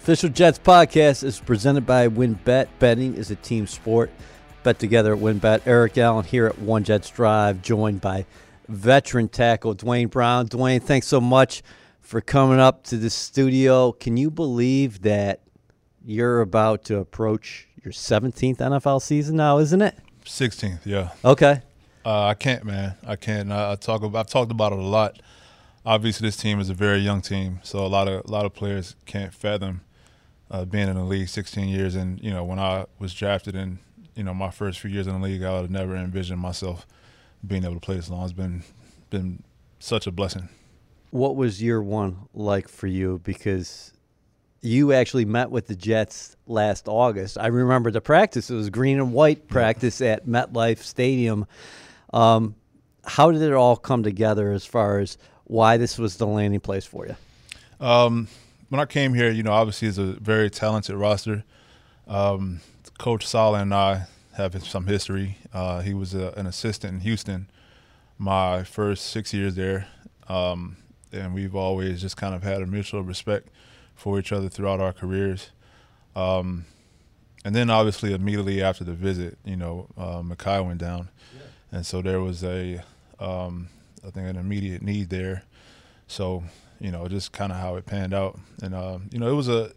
Official Jets podcast is presented by WynnBET. Betting is a team sport. Bet together at WynnBET. Eric Allen here at One Jets Drive, joined by veteran tackle Duane Brown. Duane, thanks so much for coming up to the studio. Can you believe that you're about to approach your 17th NFL season now, isn't it? 16th, yeah. Okay. Uh, I can't, man. I can't. I, I talk. About, I've talked about it a lot. Obviously, this team is a very young team, so a lot of a lot of players can't fathom uh, being in the league 16 years. And you know, when I was drafted in, you know, my first few years in the league, I would have never envisioned myself being able to play this long. It's been been such a blessing. What was year one like for you? Because you actually met with the Jets last August. I remember the practice; it was green and white practice at MetLife Stadium. Um, how did it all come together as far as why this was the landing place for you? Um, when I came here, you know, obviously it's a very talented roster. Um, Coach Saleh and I have some history. Uh, he was a, an assistant in Houston my first six years there, um, and we've always just kind of had a mutual respect for each other throughout our careers. Um, and then obviously immediately after the visit, you know, uh, Mekhi went down, yeah. and so there was a, um, I think, an immediate need there. So you know, just kind of how it panned out. And uh, you know, it was a,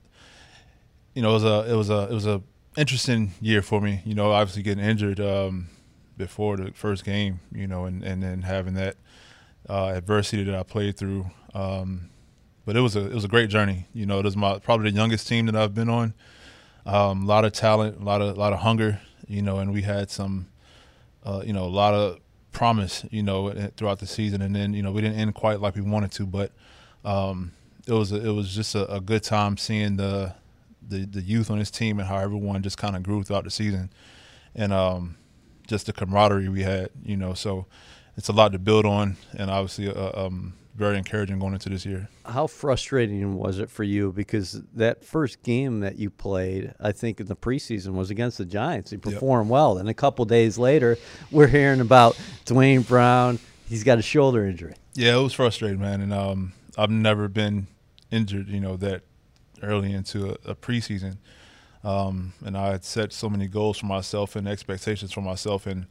you know, it was a, it was a, it was a interesting year for me. You know, obviously getting injured um, before the first game, you know, and and then having that uh, adversity that I played through. Um, but it was a it was a great journey. You know, it was my probably the youngest team that I've been on. Um, a lot of talent, a lot of a lot of hunger. You know, and we had some, uh, you know, a lot of promise. You know, throughout the season, and then you know we didn't end quite like we wanted to, but um, it was a, it was just a, a, good time seeing the, the the youth on this team and how everyone just kind of grew throughout the season, and um, just the camaraderie we had. You know, so it's a lot to build on, and obviously. Uh, um, very encouraging going into this year. How frustrating was it for you? Because that first game that you played, I think in the preseason, was against the Giants. You performed yep. well. And a couple days later, we're hearing about Duane Brown. He's got a shoulder injury. Yeah, it was frustrating, man. And um, I've never been injured, you know, that early into a, a preseason. Um, and I had set so many goals for myself and expectations for myself, and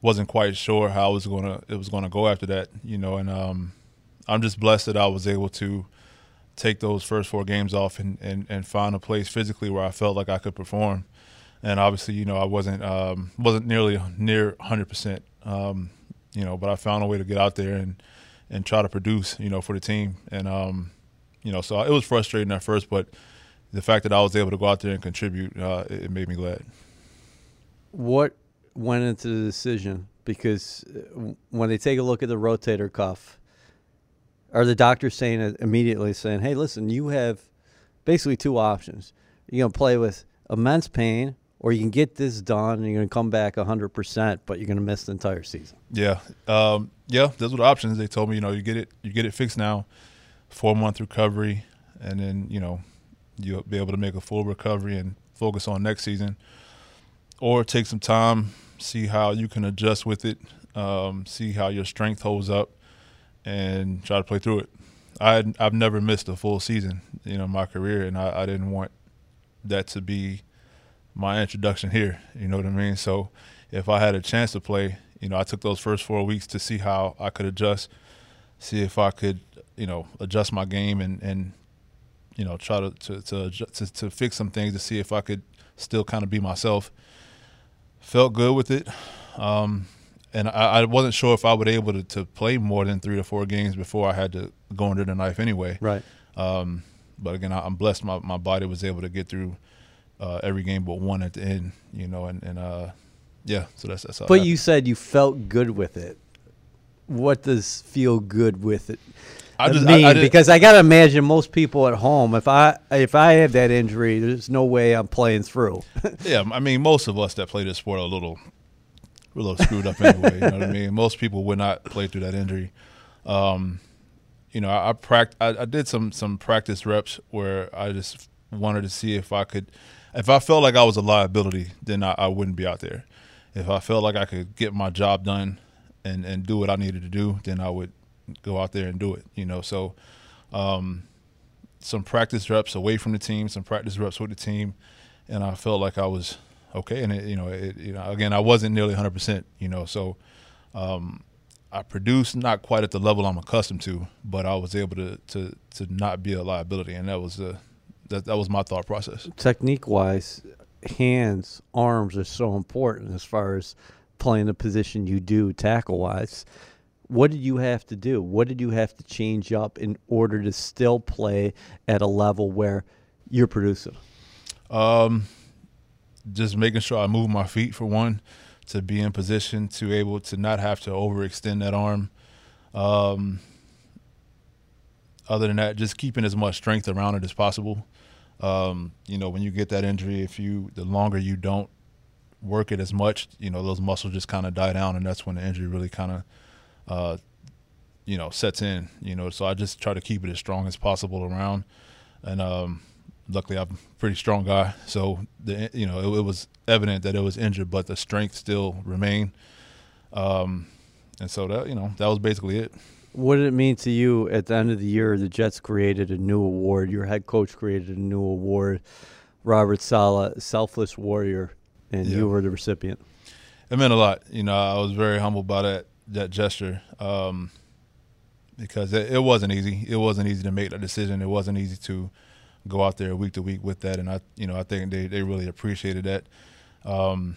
wasn't quite sure how I was gonna it was gonna go after that, you know. And um, I'm just blessed that I was able to take those first four games off and, and, and find a place physically where I felt like I could perform. And obviously, you know, I wasn't um, wasn't nearly near 100 um, percent, you know, but I found a way to get out there and and try to produce, you know, for the team. And um, you know, so it was frustrating at first, but the fact that I was able to go out there and contribute, uh, it made me glad. What went into the decision? Because uh, when they take a look at the rotator cuff, are the doctors saying immediately saying, "Hey, listen, you have basically two options. You're gonna play with immense pain, or you can get this done and you're going to come back 100%, but you're going to miss the entire season. Yeah. Um, yeah, those were the options. They told me, you know, you get it you get it fixed now, 4-month recovery and then, you know, you'll be able to make a full recovery and focus on next season or take some time, see how you can adjust with it, um, see how your strength holds up and try to play through it. I I've never missed a full season, you know, my career and I, I didn't want that to be my introduction here. You know what I mean? So if I had a chance to play, you know, I took those first four weeks to see how I could adjust, see if I could, you know, adjust my game and and you know try to to to, to, to fix some things to see if I could still kind of be myself. Felt good with it. Um, and I, I wasn't sure if I would be able to, to play more than three to four games before I had to go under the knife anyway. Right. Um, but again, I, I'm blessed. My my body was able to get through uh, every game but one at the end. You know, and and uh, yeah. So that's that's. How But you said you felt good with it. What does feel good with it I just mean? I, I because I gotta imagine most people at home, if I if I have that injury, there's no way I'm playing through. yeah. I mean, most of us that play this sport are a little we're a little screwed up anyway. You know what I mean? Most people would not play through that injury. Um, you know, I, I, pract- I, I did some some practice reps where I just wanted to see if I could, if I felt like I was a liability, then I, I wouldn't be out there. If I felt like I could get my job done and and do what I needed to do, then I would go out there and do it. You know, so um, some practice reps away from the team, some practice reps with the team, and I felt like I was okay. And it, you know, it, you know, again, I wasn't nearly 100. percent You know, so um, I produced not quite at the level I'm accustomed to, but I was able to to to not be a liability, and that was the that that was my thought process. Technique wise, hands, arms are so important as far as playing the position you do tackle wise. What did you have to do? What did you have to change up in order to still play at a level where you're producing? Um, just making sure I move my feet for one, to be in position to able to not have to overextend that arm. Um, other than that, just keeping as much strength around it as possible. Um, you know, when you get that injury, if you the longer you don't work it as much, you know, those muscles just kind of die down, and that's when the injury really kind of, uh, you know, sets in. You know, so I just try to keep it as strong as possible around, and um, luckily I'm a pretty strong guy, so the you know it, it was evident that it was injured, but the strength still remained. Um, and so that you know that was basically it. What did it mean to you at the end of the year? The Jets created a new award. Your head coach created a new award, Robert Saleh, Selfless Warrior, and Yeah. you were the recipient. It meant a lot. You know, I was very humbled by that that gesture um, because it, it wasn't easy. It wasn't easy to make that decision. It wasn't easy to go out there week to week with that, and I, you know, I think they, they really appreciated that. Um,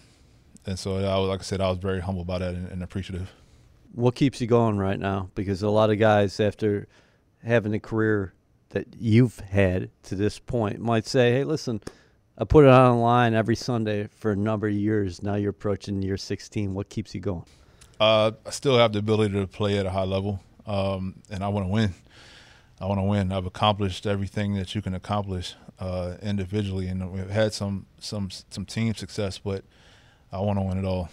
and so, I was, like I said, I was very humbled by that and, and appreciative. What keeps you going right now? Because a lot of guys, after having a career that you've had to this point, might say, "Hey, listen, I put it online every Sunday for a number of years. Now you're approaching year 16. What keeps you going?" Uh, I still have the ability to play at a high level, um, and I want to win. I want to win. I've accomplished everything that you can accomplish uh, individually, and we've had some some some team success, but I want to win it all.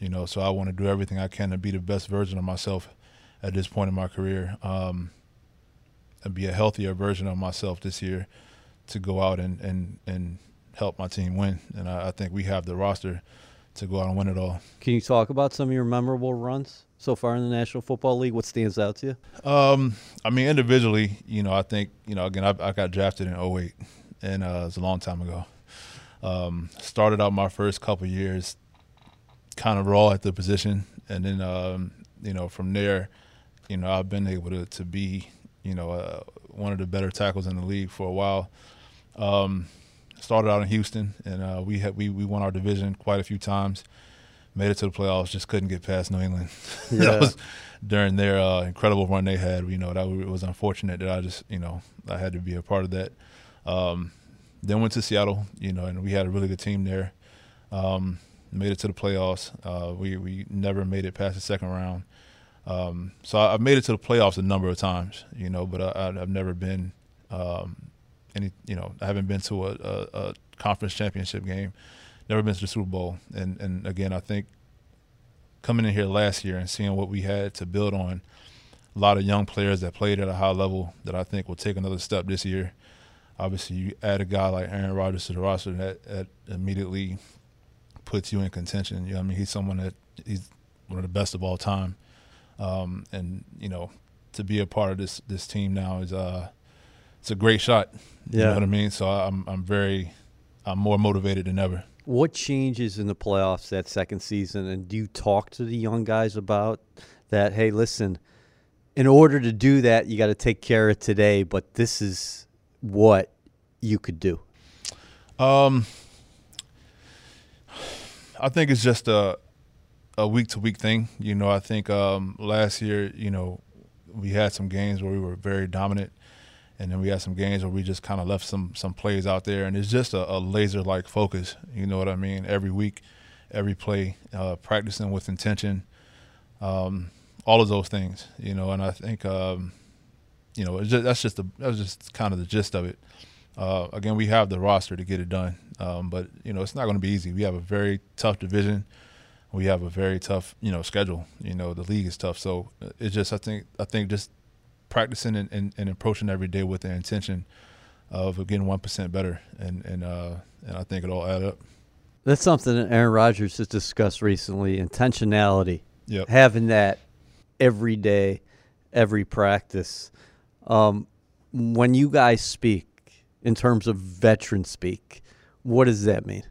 You know, so I want to do everything I can to be the best version of myself at this point in my career, um, and be a healthier version of myself this year to go out and and and help my team win. And I, I think we have the roster to go out and win it all. Can you talk about some of your memorable runs so far in the National Football League? What stands out to you? Um, I mean, individually, you know, I think, you know, again, I, I got drafted in 08, and uh, it was a long time ago. Um, started out my first couple years kind of raw at the position, and then, um, you know, from there, you know, I've been able to, to be, you know, uh, one of the better tackles in the league for a while. Um, started out in Houston, and uh, we had we, we won our division quite a few times. Made it to the playoffs, just couldn't get past New England. Yeah. that was during their uh, incredible run they had. You know, that it was unfortunate that I just, you know, I had to be a part of that. Um, then went to Seattle, you know, and we had a really good team there. Um, made it to the playoffs. Uh, we we never made it past the second round. Um, so I, I've made it to the playoffs a number of times, you know, but I, I've never been um, any, you know, I haven't been to a, a, a conference championship game, never been to the Super Bowl, and and again, I think coming in here last year and seeing what we had to build on, a lot of young players that played at a high level that I think will take another step this year. Obviously, you add a guy like Aaron Rodgers to the roster, that, that immediately puts you in contention. You know, I mean, he's someone that he's one of the best of all time, um, and you know, to be a part of this this team now is uh, it's a great shot. You Yeah. know what I mean? So I'm I'm very I'm more motivated than ever. What changes in the playoffs that second season? And do you talk to the young guys about that? Hey, listen, in order to do that, you got to take care of today, but this is what you could do. Um, I think it's just a a week to week thing. You know, I think um, last year, you know, we had some games where we were very dominant, and then we had some games where we just kind of left some some plays out there, and it's just a, a laser like focus. You know what I mean? Every week, every play, uh, practicing with intention, um, all of those things. You know, and I think um, you know just, that's just the that's just kind of the gist of it. Uh, again, we have the roster to get it done, um, but you know it's not going to be easy. We have a very tough division we have a very tough, you know, schedule. You know, the league is tough. So uh, it's just I think I think just practicing and, and, and approaching every day with the intention of getting one percent better, and and uh, and I think it all add up. That's something that Aaron Rodgers has discussed recently: intentionality. Yep. Having that every day, every practice. Um, when you guys speak in terms of veteran speak, what does that mean?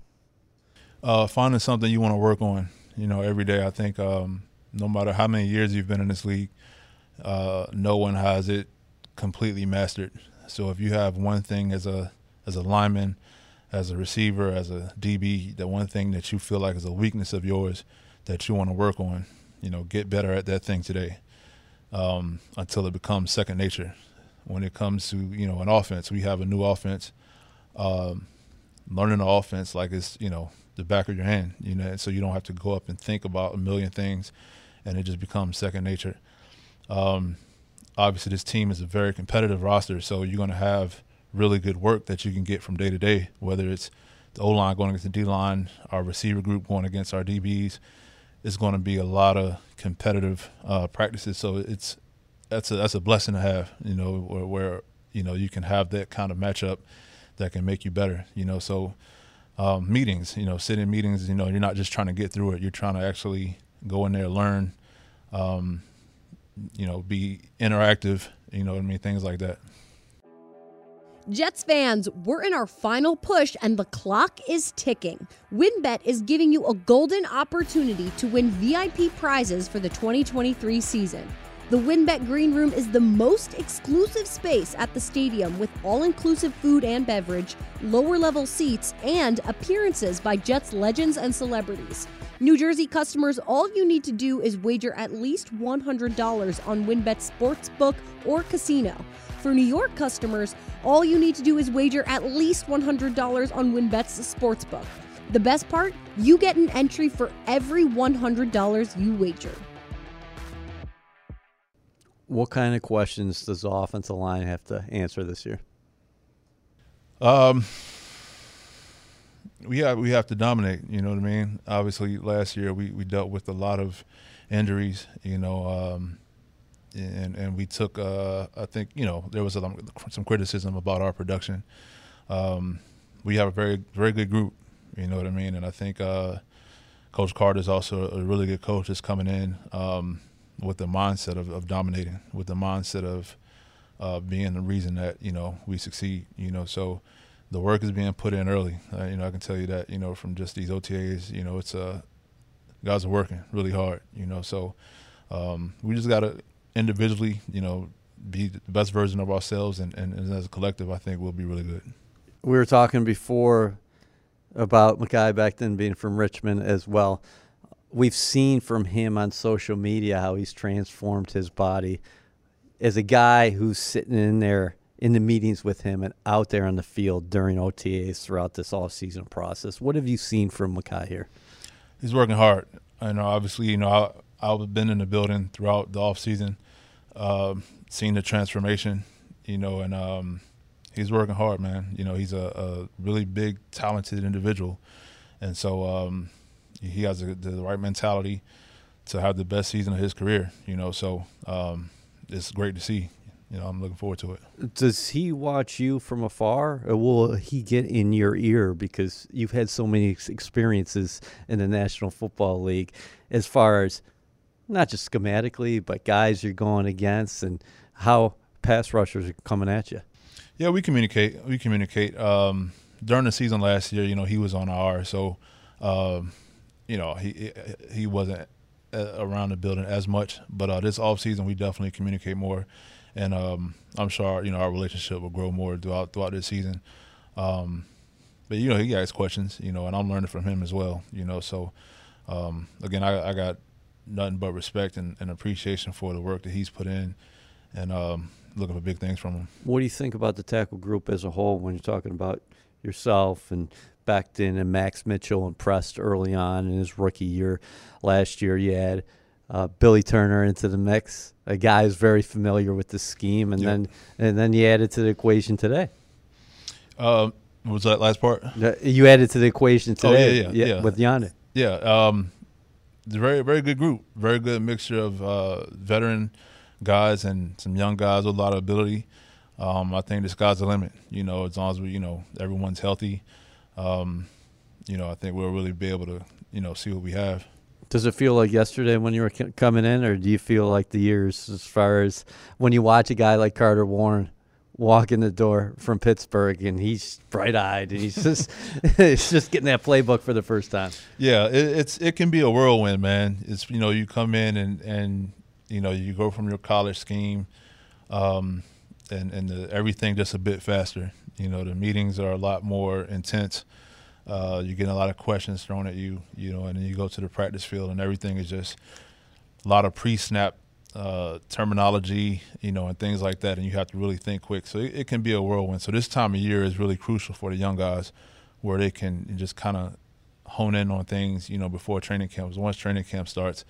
Uh, finding something you want to work on you know, every day. I think um, no matter how many years you've been in this league, uh, no one has it completely mastered. So if you have one thing as a as a lineman, as a receiver, as a DB, the one thing that you feel like is a weakness of yours that you want to work on, you know, get better at that thing today um, until it becomes second nature. When it comes to you know an offense, we have a new offense. Um, learning the offense like it's you know the back of your hand, you know, so you don't have to go up and think about a million things, and it just becomes second nature. Um, obviously, this team is a very competitive roster, so you're going to have really good work that you can get from day to day, whether it's the O line going against the D line, our receiver group going against our DBs. It's going to be a lot of competitive uh, practices, so it's that's a that's a blessing to have, you know, where, where you know you can have that kind of matchup that can make you better, you know. So um, meetings, you know, sitting meetings, you know, you're not just trying to get through it. You're trying to actually go in there, learn, um, you know, be interactive, you know what I mean? Things like that. Jets fans, we're in our final push and the clock is ticking. WynnBET is giving you a golden opportunity to win VIP prizes for the 2023 season. The WynnBET Green Room is the most exclusive space at the stadium with all inclusive food and beverage, lower level seats, and appearances by Jets legends and celebrities. New Jersey customers, all you need to do is wager at least $100 on WynnBET Sportsbook or Casino. For New York customers, all you need to do is wager at least $100 on WynnBET's Sportsbook. The best part? You get an entry for every $100 you wager. What kind of questions does the offensive line have to answer this year? Um, we have we have to dominate. You know what I mean? Obviously, last year we, we dealt with a lot of injuries. You know, um, and and we took. Uh, I think you know there was a, some criticism about our production. Um, we have a very very good group. You know what I mean? And I think uh, Coach Carter is also a really good coach that's coming in. Um, with the mindset of, of dominating, with the mindset of uh, being the reason that you know we succeed. You know, so the work is being put in early. Uh, you know, I can tell you that. You know, from just these OTAs, you know, it's uh, guys are working really hard. You know, so um, we just gotta individually, you know, be the best version of ourselves, and, and, and as a collective, I think we'll be really good. We were talking before about Mekhi Becton being from Richmond as well we've seen from him on social media how he's transformed his body as a guy who's sitting in there in the meetings with him and out there on the field during OTAs throughout this off-season process. What have you seen from Mekhi here? He's working hard. I know, obviously, you know, I, I've been in the building throughout the off-season, uh, seeing the transformation, you know, and um, he's working hard, man. You know, he's a, a really big, talented individual. And so, um, he has a, the right mentality to have the best season of his career. You know, so um, it's great to see. You know, I'm looking forward to it. Does he watch you from afar, or will he get in your ear because you've had so many experiences in the National Football League, as far as not just schematically, but guys you're going against and how pass rushers are coming at you? Yeah, we communicate. We communicate. Um, during the season last year, you know, he was on our so. Um, you know, he he wasn't uh, around the building as much. But uh, this off season, we definitely communicate more, and um, I'm sure you know our relationship will grow more throughout throughout this season. Um, but you know, he asks questions, you know, and I'm learning from him as well. You know, so um, again, I, I got nothing but respect and, and, appreciation for the work that he's put in, and um, looking for big things from him. What do you think about the tackle group as a whole when you're talking about yourself and Becton and Max Mitchell impressed early on in his rookie year last year? You had uh, Billy Turner into the mix, a guy who's very familiar with the scheme, and yep. then and then you added to the equation today. Um, was that last part? You added to the equation today. Oh, yeah, yeah, yeah, yeah. with Yannick. Yeah, um, it's a very very good group, very good mixture of uh, veteran guys and some young guys with a lot of ability. Um, I think the sky's the limit. You know, as long as we, you know, everyone's healthy, um, you know, I think we'll really be able to, you know, see what we have. Does it feel like yesterday when you were coming in, or do you feel like the years as far as when you watch a guy like Carter Warren walk in the door from Pittsburgh and he's bright eyed and he's just he's just getting that playbook for the first time? Yeah, it, it's it can be a whirlwind, man. It's you know you come in and and you know you go from your college scheme, um, and and the, everything just a bit faster. You know the meetings are a lot more intense uh, you're getting a lot of questions thrown at you, you know, and then you go to the practice field and everything is just a lot of pre-snap uh, terminology, you know, and things like that, and you have to really think quick. So it, it, can be a whirlwind. So this time of year is really crucial for the young guys, where they can just kind of hone in on things, you know, before training camp. Once training camp starts,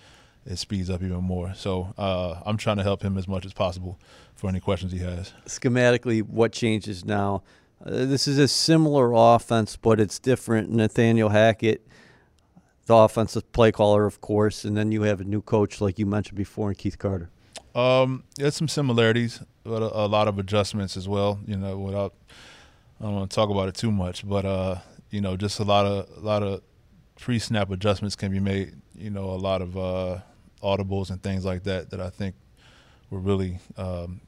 it speeds up even more. So uh, I'm trying to help him as much as possible for any questions he has. Schematically, what changes now? Uh, this is a similar offense, but it's different. Nathaniel Hackett, the offensive play caller, of course, and then you have a new coach, like you mentioned before, and Keith Carter. Um, there's some similarities, but a, a, lot of adjustments as well. You know, without I don't want to talk about it too much, but uh, you know, just a lot of a lot of pre-snap adjustments can be made. You know, a lot of uh, audibles and things like that that I think will really um,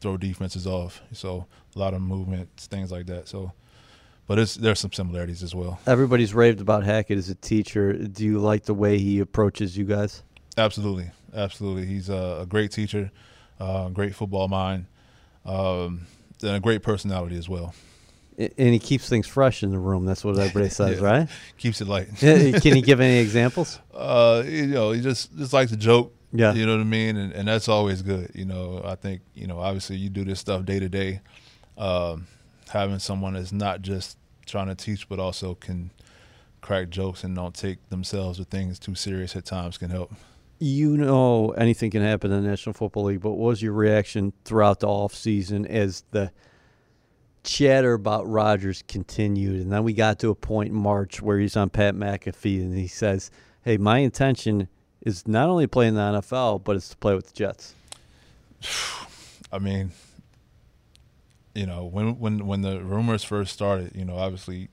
throw defenses off. So a lot of movements, things like that. So, but it's, there's some similarities as well. Everybody's raved about Hackett as a teacher. Do you like the way he approaches you guys? Absolutely, absolutely. He's a, a great teacher, uh, great football mind, um, and a great personality as well. And he keeps things fresh in the room. That's what everybody says, yeah. right? Keeps it light. Can you give any examples? Uh, you know, he just just likes to joke yeah. You know what I mean? And, and that's always good. You know, I think, you know, obviously you do this stuff day to day. Um, having someone that's not just trying to teach, but also can crack jokes and don't take themselves or things too serious at times can help. You know, anything can happen in the National Football League, but what was your reaction throughout the off season as the chatter about Rodgers continued? And then we got to a point in March where he's on Pat McAfee and he says, Hey, my intention – is not only play in the NFL, but it's to play with the Jets. I mean, you know, when when when the rumors first started, you know, obviously,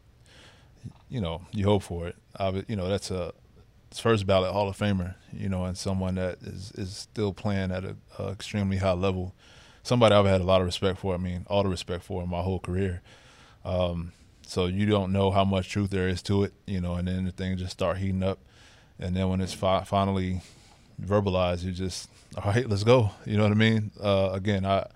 you know, you hope for it. you know, that's a first ballot Hall of Famer, you know, and someone that is is still playing at an extremely high level. Somebody I've had a lot of respect for. I mean, all the respect for in my whole career. Um, so you don't know how much truth there is to it, you know, and then the things just start heating up and then when it's fi- finally verbalized, you just all right, let's go. You know what I mean? Uh, again, I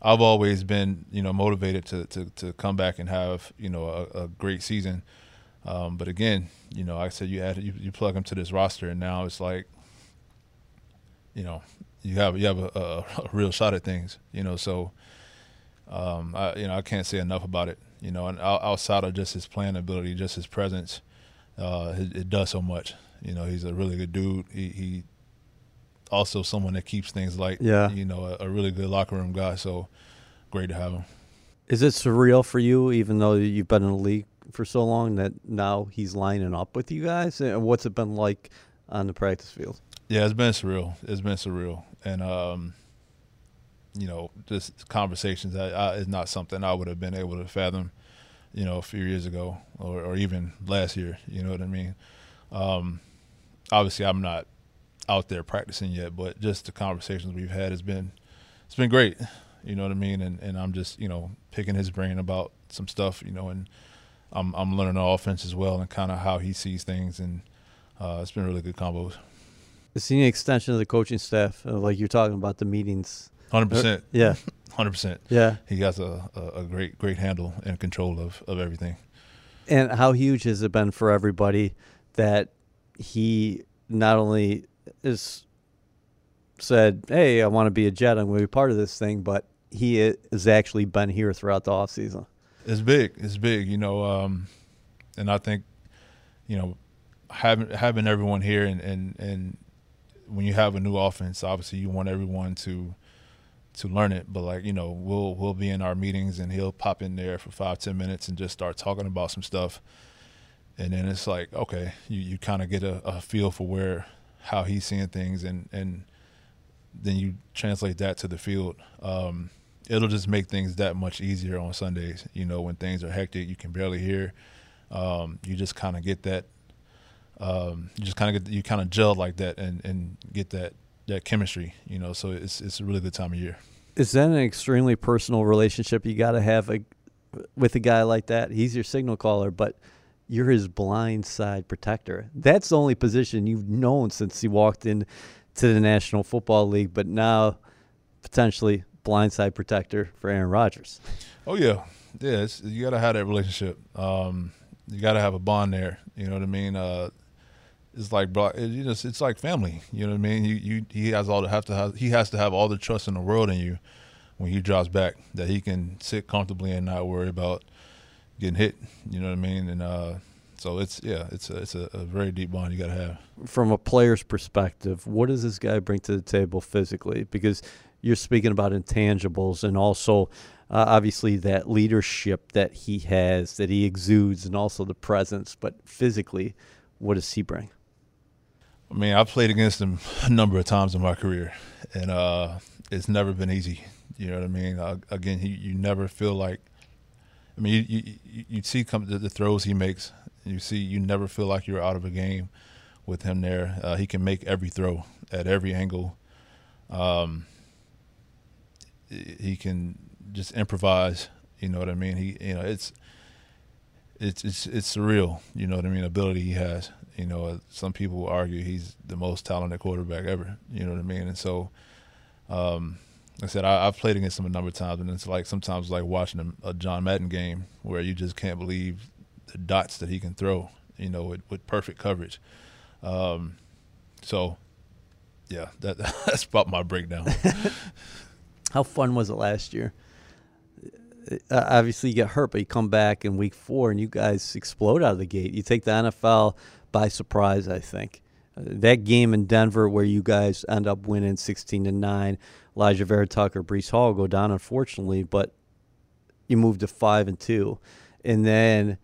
I've always been you know motivated to to, to come back and have you know a, a great season. Um, but again, you know, like I said, you add you, you plug them to this roster, and now it's like, you know, you have you have a, a, a real shot at things. You know, so um, I you know I can't say enough about it. You know, and outside of just his playing ability, just his presence, uh, it, it does so much. You know, he's a really good dude. He, he also someone that keeps things light. Yeah. You know, a, a, really good locker room guy. So great to have him. Is it surreal for you, even though you've been in the league for so long, that now he's lining up with you guys? And what's it been like on the practice field? Yeah, it's been surreal. It's been surreal, and um, you know, just conversations that I, is not something I would have been able to fathom, you know, a few years ago or, or even last year. You know what I mean? Um, obviously I'm not out there practicing yet, but just the conversations we've had has been it's been great. You know what I mean? And and I'm just, you know, picking his brain about some stuff, you know, and I'm I'm learning the offense as well and kind of how he sees things and uh, it's been really good combos. An extension of the coaching staff? Uh, like you're talking about the meetings. Hundred percent. Yeah. Hundred percent. Yeah. He has a, a, a great great handle and control of, of everything. And how huge has it been for everybody that he not only is said, "Hey, I want to be a Jet. I'm going to be part of this thing," but he has actually been here throughout the off season. It's big. It's big. You know, um, and I think, you know, having having everyone here and and and when you have a new offense, obviously you want everyone to to learn it. But like you know, we'll we'll be in our meetings and he'll pop in there for five ten minutes and just start talking about some stuff, and then it's like okay, you you kind of get a, a feel for where how he's seeing things and and then you translate that to the field. Um, it'll just make things that much easier on Sundays. You know, when things are hectic, you can barely hear. Um, you just kind of get that. Um, you just kind of get you kind of gel like that and and get that that chemistry. You know, so it's it's a really good time of year. Is that an extremely personal relationship you got to have a, with a guy like that? He's your signal caller, but you're his blind side protector. That's the only position you've known since he walked in to the National Football League, but now potentially blindside protector for Aaron Rodgers. Oh yeah, yeah. you got to have that relationship. Um, you got to have a bond there. You know what I mean? Uh, it's like you know, it's like family. You know what I mean? You, you he has all to have to have he has to have all the trust in the world in you when he drops back that he can sit comfortably and not worry about getting hit. You know what I mean? And uh, so it's yeah, it's a, it's a, a very deep bond you got to have. From a player's perspective, what does this guy bring to the table physically? Because you're speaking about intangibles and also uh, obviously that leadership that he has, that he exudes, and also the presence. But physically, what does he bring? I mean, I've played against him a number of times in my career, and uh, it's never been easy. You know what I mean? Uh, again, he, you never feel like. I mean, you you, you see come the, the throws he makes you see, you never feel like you're out of a game with him there. Uh, he can make every throw at every angle. Um, he can just improvise. You know what I mean? He, you know, it's it's it's it's surreal. You know what I mean? Ability he has. You know, some people argue he's the most talented quarterback ever. You know what I mean? And so, um, like I said I, have played against him a number of times, and it's like sometimes like watching a, a John Madden game where you just can't believe the dots that he can throw, you know, with, with perfect coverage. Um, so, yeah, that that's about my breakdown. How fun was it last year? Uh, obviously, you get hurt, but you come back in week four and you guys explode out of the gate. You take the NFL by surprise, I think. Uh, that game in Denver where you guys end up winning 16 to 9, Alijah Vera Tucker, Breece Hall go down, unfortunately, but you move to 5 and 2. And then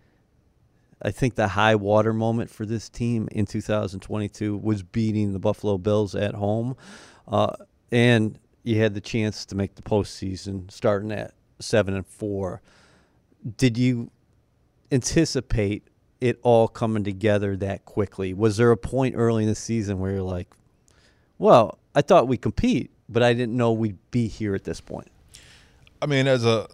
I think the high water moment for this team in 2022 was beating the Buffalo Bills at home. Uh, and you had the chance to make the postseason starting at seven and four. Did you anticipate it all coming together that quickly? Was there a point early in the season where you're like, well, I thought we'd compete, but I didn't know we'd be here at this point? I mean, as a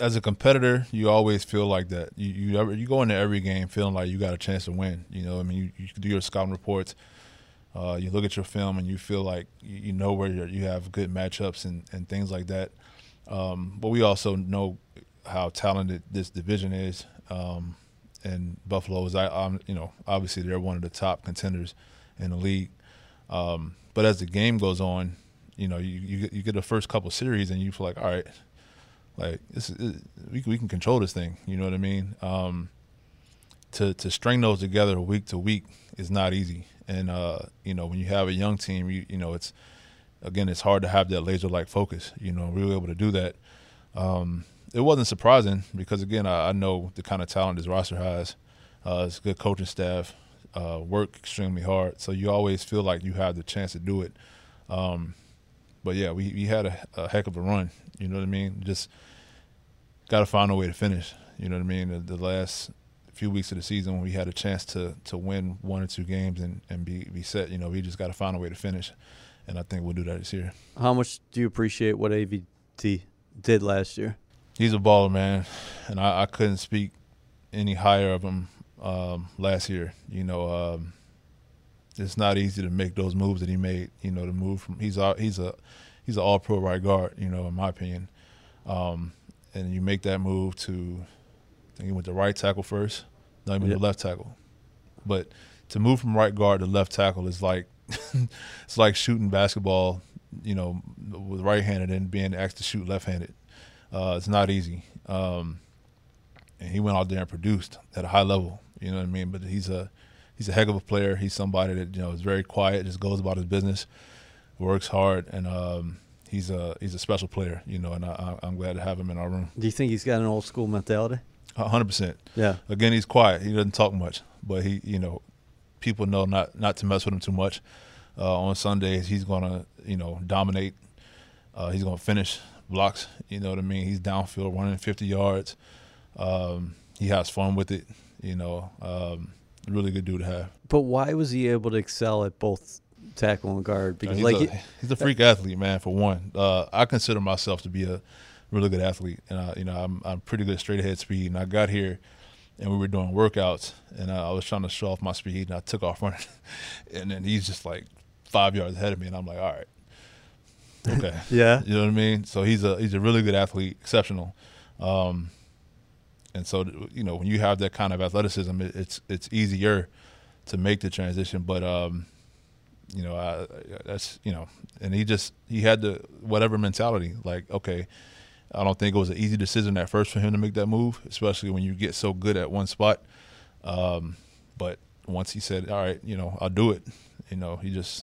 as a competitor, you always feel like that. You you ever, you go into every game feeling like you got a chance to win. You know, I mean, you, you do your scouting reports, uh, you look at your film, and you feel like you, you know where you have good matchups and, and things like that. Um, but we also know how talented this division is, um, and Buffalo is. I, I'm, you know, obviously they're one of the top contenders in the league. Um, but as the game goes on, you know, you, you you get the first couple series, and you feel like, all right like this is, we we can control this thing. You know what I mean? Um, to to string those together week to week is not easy. And uh, you know when you have a young team, you you know it's again it's hard to have that laser like focus. You know, we were able to do that. Um, it wasn't surprising because again I, I, know the kind of talent this roster has. Uh, it's good coaching staff. Uh, work extremely hard, so you always feel like you have the chance to do it. Um, but yeah, we, we had a, a, heck of a run. You know what I mean? Just got to find a way to finish. You know what I mean? The, the, last few weeks of the season, when we had a chance to to win one or two games and, and be be set, you know, we just got to find a way to finish. And I think we'll do that this year. How much do you appreciate what AVT did last year? He's a baller, man, and I, I couldn't speak any higher of him um, last year. You know. Um, it's not easy to make those moves that he made. You know, to move from he's a, he's a he's an all pro right guard. You know, in my opinion, um, and you make that move to I think he went to right tackle first, not even the left tackle, but to move from right guard to left tackle is like it's like shooting basketball, you know, with right-handed and being asked to shoot left-handed. Uh, it's not easy. Um, and he went out there and produced at a high level. You know what I mean? But he's a he's a heck of a player. He's somebody that you know is very quiet, just goes about his business, works hard, and um, he's a he's a special player. You know, and I, I'm glad to have him in our room. Do you think he's got an old school mentality? hundred percent. Yeah. Again, he's quiet. He doesn't talk much, but he, you know, people know not not to mess with him too much. Uh, on Sundays, he's gonna, you know, dominate. Uh, he's gonna finish blocks. You know what I mean? He's downfield running 50 yards. Um, he has fun with it. You know, um, really good dude to have. But why was he able to excel at both tackle and guard? Because he's like a, he- he's a freak athlete, man. For one, uh, I consider myself to be a really good athlete, and I, you know, I'm I'm pretty good straight ahead speed. And I got here, and we were doing workouts, and I, I was trying to show off my speed, and I took off running, and then he's just like five yards ahead of me, and I'm like, all right, okay, Yeah. you know what I mean. So he's a he's a really good athlete, exceptional. Um, and so you know when you have that kind of athleticism, it, it's it's easier to make the transition. But um, you know, I, that's you know, and he just he had the whatever mentality. Like, okay, I don't think it was an easy decision at first for him to make that move, especially when you get so good at one spot. Um, but once he said, "All right, you know, I'll do it," you know, he just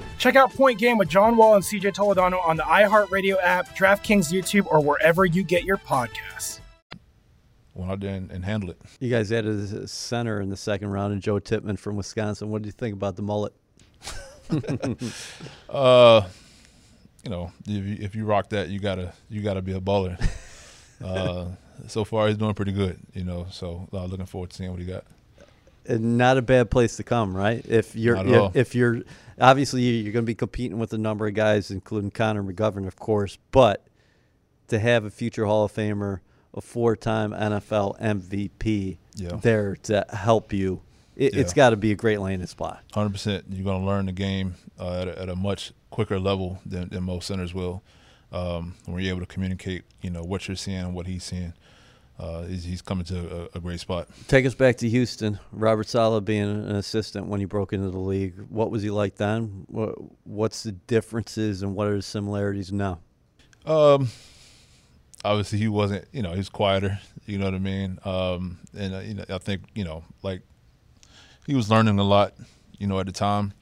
Check out Point Game with John Wall and CJ Toledano on the iHeartRadio app, DraftKings YouTube, or wherever you get your podcasts. went out there and, and handled it. you guys added a center in the second round, and Joe Tippmann from Wisconsin. What do you think about the mullet? Uh, you know, if you, if you rock that, you gotta you gotta be a baller. uh, so far, he's doing pretty good. You know, so uh, looking forward to seeing what he got. And not a bad place to come, right? If you're if, if you're obviously you're going to be competing with a number of guys, including Connor McGovern, of course, but to have a future Hall of Famer, a four-time NFL MVP Yeah. there to help you, it, it's Yeah. got to be a great landing spot. Hundred percent. You're gonna learn the game uh, at, a, at a much quicker level than, than most centers will. Um, when you're able to communicate, you know what you're seeing and what he's seeing. Uh, he's, he's coming to a, a great spot. Take us back to Houston. Robert Saleh being an assistant when he broke into the league. What was he like then? What, what's the differences and what are the similarities now? Um, obviously he wasn't, you know, he was quieter. You know what I mean? Um, and uh, you know, I think you know, like he was learning a lot, you know, at the time.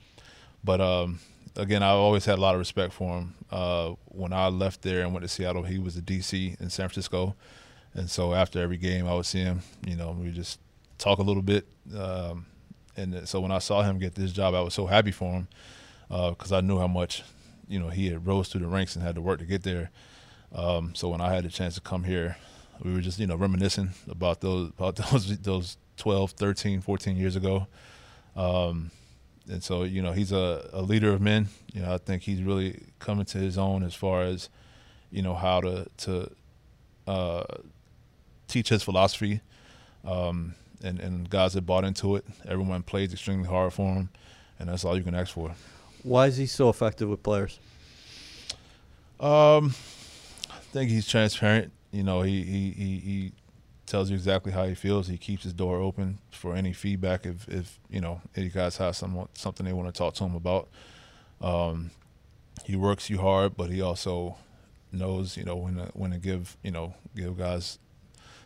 But um, again, I always had a lot of respect for him. Uh, when I left there and went to Seattle, he was a DC in San Francisco, and so after every game, I would see him. You know, we just talk a little bit. Um, and so when I saw him get this job, I was so happy for him because I knew how much, you know, he had rose through the ranks and had to work to get there. Um, so when I had the chance to come here, we were just, you know, reminiscing about those about those those 12, 13, 14 years ago. Um, and so, you know, he's a, a leader of men. You know, I think he's really coming to his own as far as, you know, how to to uh, teach his philosophy. Um, and, and guys that bought into it. Everyone plays extremely hard for him, and that's all you can ask for. Why is he so effective with players? Um, I think he's transparent. You know, he, he, he, he tells you exactly how he feels. He keeps his door open for any feedback if, if you know, any guys have some, something they want to talk to him about. Um, he works you hard, but he also knows, you know, when to, when to give, you know, give guys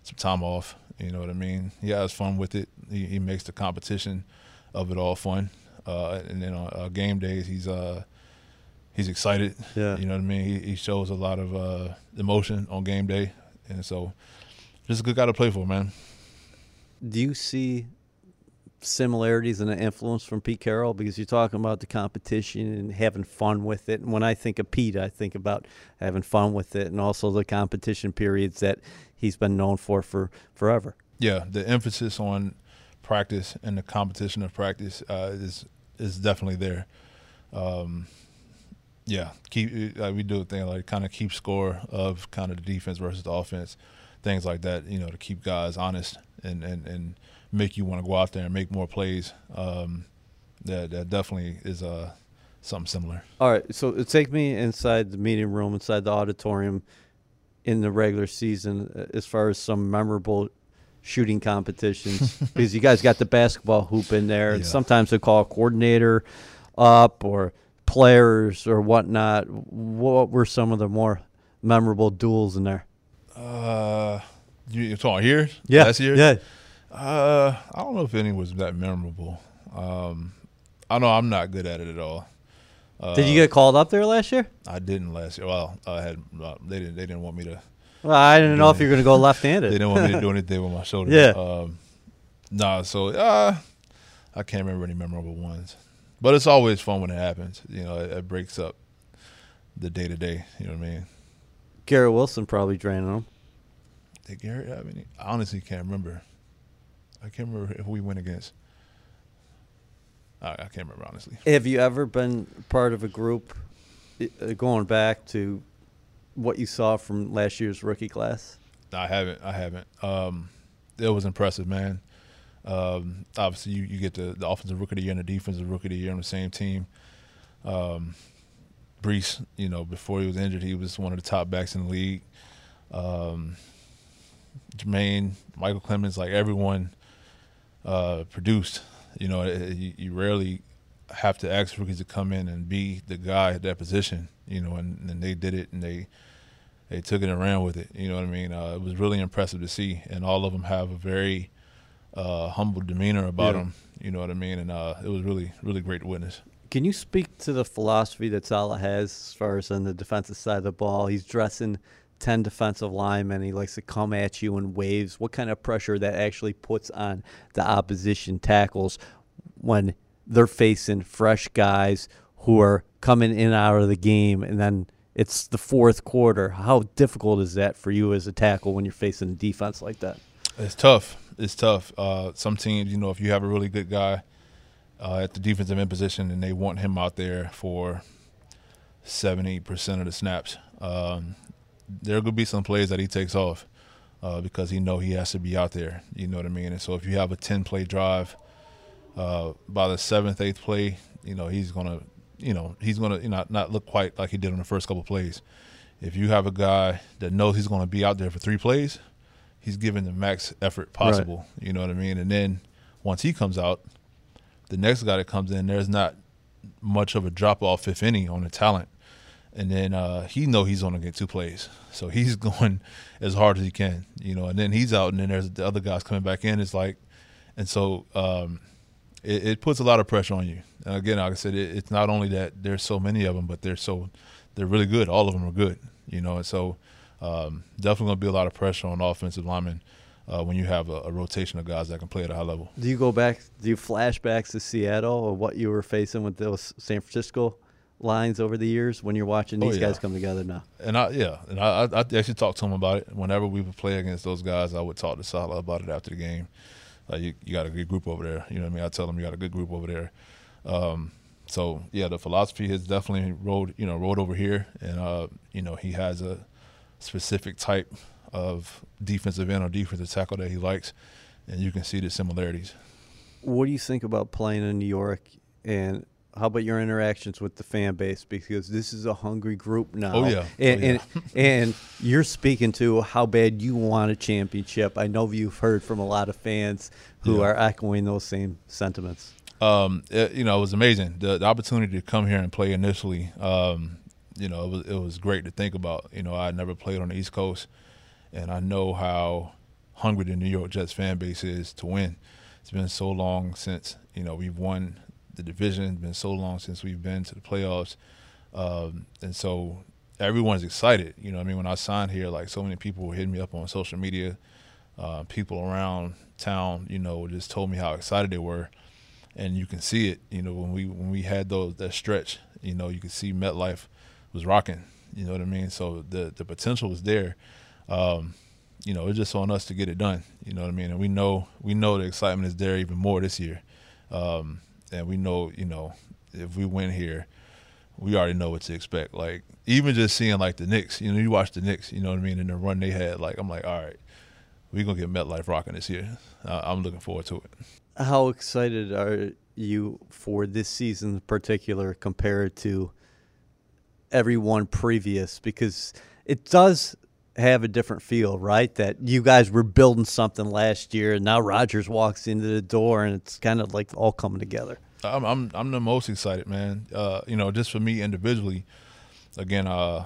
some time off. You know what I mean? He has fun with it. He, he makes the competition of it all fun. Uh, and then on uh, game days, he's uh, he's excited. Yeah. You know what I mean? He, he shows a lot of uh, emotion on game day, and so just a good guy to play for, man. Do you see similarities and an influence from Pete Carroll? Because you're talking about the competition and having fun with it. And when I think of Pete, I think about having fun with it and also the competition periods that he's been known for for forever. Yeah, the emphasis on practice and the competition of practice uh, is is definitely there. Um, yeah, keep like we do a thing like kind of keep score of kind of the defense versus the offense, things like that. You know, to keep guys honest and and and make you want to go out there and make more plays. Um, that that definitely is uh, something similar. All right, so take me inside the meeting room, inside the auditorium, in the regular season, uh, as far as some memorable shooting competitions, because you guys got the basketball hoop in there, and sometimes they call a coordinator up or players or whatnot. What were some of the more memorable duels in there? Uh, you, talking here? Yeah, last year. yeah. Uh, I don't know if any was that memorable. Um, I know I'm not good at it at all. Uh, Did you get called up there last year? I didn't last year. Well, I had uh, they didn't they didn't want me to. Well, I didn't know if you were gonna go left-handed. they didn't want me to do anything with my shoulder. Yeah. Um, nah, so uh, I can't remember any memorable ones. But it's always fun when it happens. You know, it, it breaks up the day to day. You know what I mean? Garrett Wilson probably draining them. Did Garrett have any? I honestly can't remember. I can't remember if we went against. I, I can't remember honestly. Have you ever been part of a group uh, going back to what you saw from last year's rookie class? I haven't. I haven't. Um, it was impressive, man. Um, obviously, you, you get the, the offensive rookie of the year and the defensive rookie of the year on the same team. Um, Breece, you know, before he was injured, he was one of the top backs in the league. Um, Jermaine, Micheal Clemens, like everyone uh, produced. You know, you, you rarely have to ask rookies to come in and be the guy at that position. You know, and, and they did it, and they they took it and ran with it. You know what I mean? Uh, it was really impressive to see, and all of them have a very uh, humble demeanor about Yeah. them. You know what I mean? And uh, it was really, really great to witness. Can you speak to the philosophy that Saleh has as far as on the defensive side of the ball? He's dressing 10 defensive linemen. He likes to come at you in waves. What kind of pressure that actually puts on the opposition tackles when they're facing fresh guys who are coming in and out of the game and then it's the fourth quarter. How difficult is that for you as a tackle when you're facing a defense like that? It's tough. It's tough. Uh, some teams, you know, if you have a really good guy uh, at the defensive end position and they want him out there for 70 percent of the snaps, um, there could be some plays that he takes off uh, because he know he has to be out there. You know what I mean? And so if you have a 10 play drive, uh, by the seventh, eighth play, you know he's gonna, you know, he's gonna, you know, not look quite like he did on the first couple plays. If you have a guy that knows he's gonna be out there for three plays, he's giving the max effort possible. You know what I mean? And then once he comes out, the next guy that comes in, there's not much of a drop off, if any, on the talent. And then uh, he know he's to get two plays, so he's going as hard as he can, you know. And then he's out, and then there's the other guys coming back in. It's like, and so um, it, it puts a lot of pressure on you. And again, like I said, it, it's not only that there's so many of them, but they're so they're really good. All of them are good, you know. And so um, definitely going to be a lot of pressure on offensive linemen uh, when you have a, a rotation of guys that can play at a high level. Do you go back? Do you flashbacks to Seattle or what you were facing with those San Francisco lines over the years when you're watching Oh, these yeah. guys come together now? And I yeah, and I, I I actually talked to him about it. Whenever we would play against those guys, I would talk to Saleh about it after the game. Like you, you got a good group over there. You know what I mean? I tell him you got a good group over there. Um, so yeah, the philosophy has definitely rolled you know rolled over here, and uh, you know he has a specific type of defensive end or defensive tackle that he likes, and you can see the similarities. What do you think about playing in New York? And how about your interactions with the fan base? Because this is a hungry group now. Oh, yeah. And, Oh, yeah. and, and you're speaking to how bad you want a championship. I know you've heard from a lot of fans who Yeah. are echoing those same sentiments. um, it, you know, it was amazing. The, the opportunity to come here and play initially, um, you know, it was it was great to think about. You know, I never played on the East Coast, and I know how hungry the New York Jets fan base is to win. It's been so long since you know we've won the division. It's been so long since we've been to the playoffs. um, and so everyone's excited. You know, I mean, when I signed here, like so many people were hitting me up on social media. Uh, people around town, you know, just told me how excited they were, and you can see it. You know, when we when we had those that stretch, you know, you could see MetLife was rocking. You know what I mean? So the the potential was there. Um, you know, it's just on us to get it done. You know what I mean? And we know we know the excitement is there even more this year. Um, and we know, you know, if we win here, we already know what to expect. Like even just seeing like the Knicks, you know, you watch the Knicks, you know what I mean, and the run they had. Like I'm like, all right, we're gonna get MetLife rocking this year. Uh, I'm looking forward to it. How excited are you for this season in particular compared to everyone previous? Because it does have a different feel, right? That you guys were building something last year, and now Rodgers walks into the door, and it's kind of like all coming together. I'm I'm, I'm the most excited, man. Uh, you know, just for me individually. Again, uh,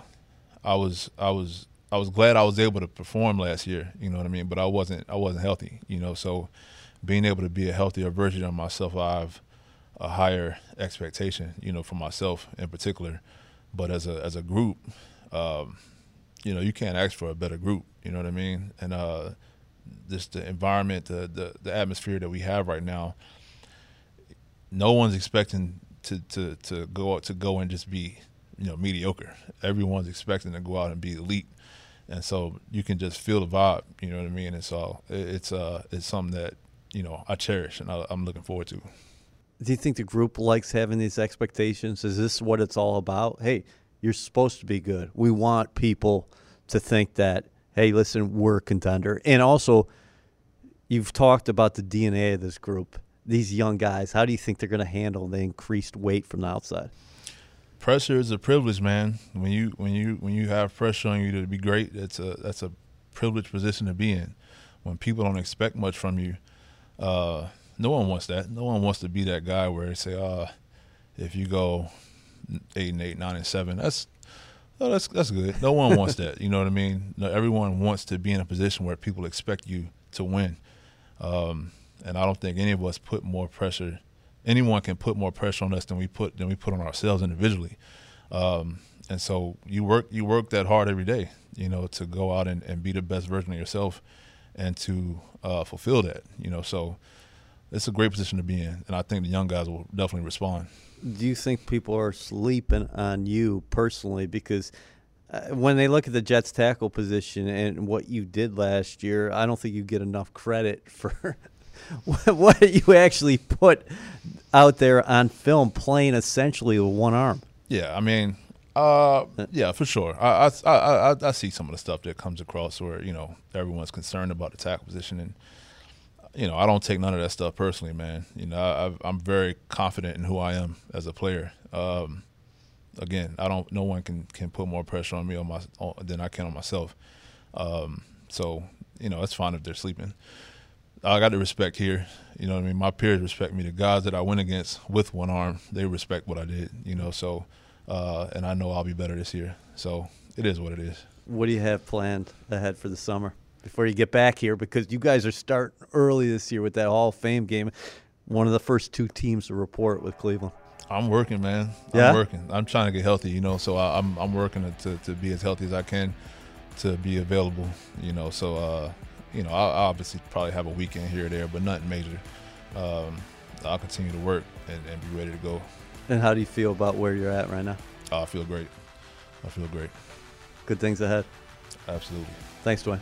I was I was I was glad I was able to perform last year. You know what I mean? But I wasn't I wasn't healthy. You know, so being able to be a healthier version of myself, I have a higher expectation. You know, for myself in particular. But as a as a group, um, you know, you can't ask for a better group. You know what I mean? And uh, just the environment, the, the the atmosphere that we have right now. No one's expecting to to to go out to go and just be you know mediocre. Everyone's expecting to go out and be elite, and so you can just feel the vibe. You know what I mean? And so it's uh it's something that you know I cherish and I, I'm looking forward to. Do you think the group likes having these expectations? Is this what it's all about? Hey, you're supposed to be good. We want people to think that, hey, listen, we're a contender. And also, you've talked about the DNA of this group, these young guys. How do you think they're going to handle the increased weight from the outside? Pressure is a privilege, man. When you when you when you have pressure on you to be great, that's a that's a privileged position to be in. When people don't expect much from you, uh, no one wants that. No one wants to be that guy where they say, uh, if you go eight and eight, nine and seven. That's oh, that's that's good. No one wants that. You know what I mean? No, everyone wants to be in a position where people expect you to win. Um, and I don't think any of us put more pressure. Anyone can put more pressure on us than we put than we put on ourselves individually. Um, and so you work you work that hard every day, you know, to go out and, and be the best version of yourself, and to uh, fulfill that. You know, so it's a great position to be in, and I think the young guys will definitely respond do you think people are sleeping on you personally? Because uh, when they look at the Jets tackle position and what you did last year, I don't think you get enough credit for what you actually put out there on film, playing essentially with one arm. Yeah, I mean, uh, yeah, for sure. I, I, I, I see some of the stuff that comes across where you know everyone's concerned about the tackle position and you know, I don't take none of that stuff personally, man. You know, I, am very confident in who I am as a player. Um, again, I don't. No one can can put more pressure on me on my on, than I can on myself. Um, so you know, it's fine if they're sleeping. I got to respect here. You know what I mean? My peers respect me. The guys that I went against with one arm, they respect what I did. You know, so uh, and I know I'll be better this year. So it is what it is. What do you have planned ahead for the summer? Before you get back here because you guys are starting early this year with that Hall of Fame game. One of the first two teams to report with Cleveland. I'm working, man. Yeah? I'm working. I'm trying to get healthy, you know. So I, am I'm working to, to be as healthy as I can, to be available, you know. So uh, you know, I'll, I'll obviously probably have a weekend here or there, but nothing major. Um, I'll continue to work and, and, be ready to go. And how do you feel about where you're at right now? Oh, I feel great. I feel great. Good things ahead. Absolutely. Thanks, Duane.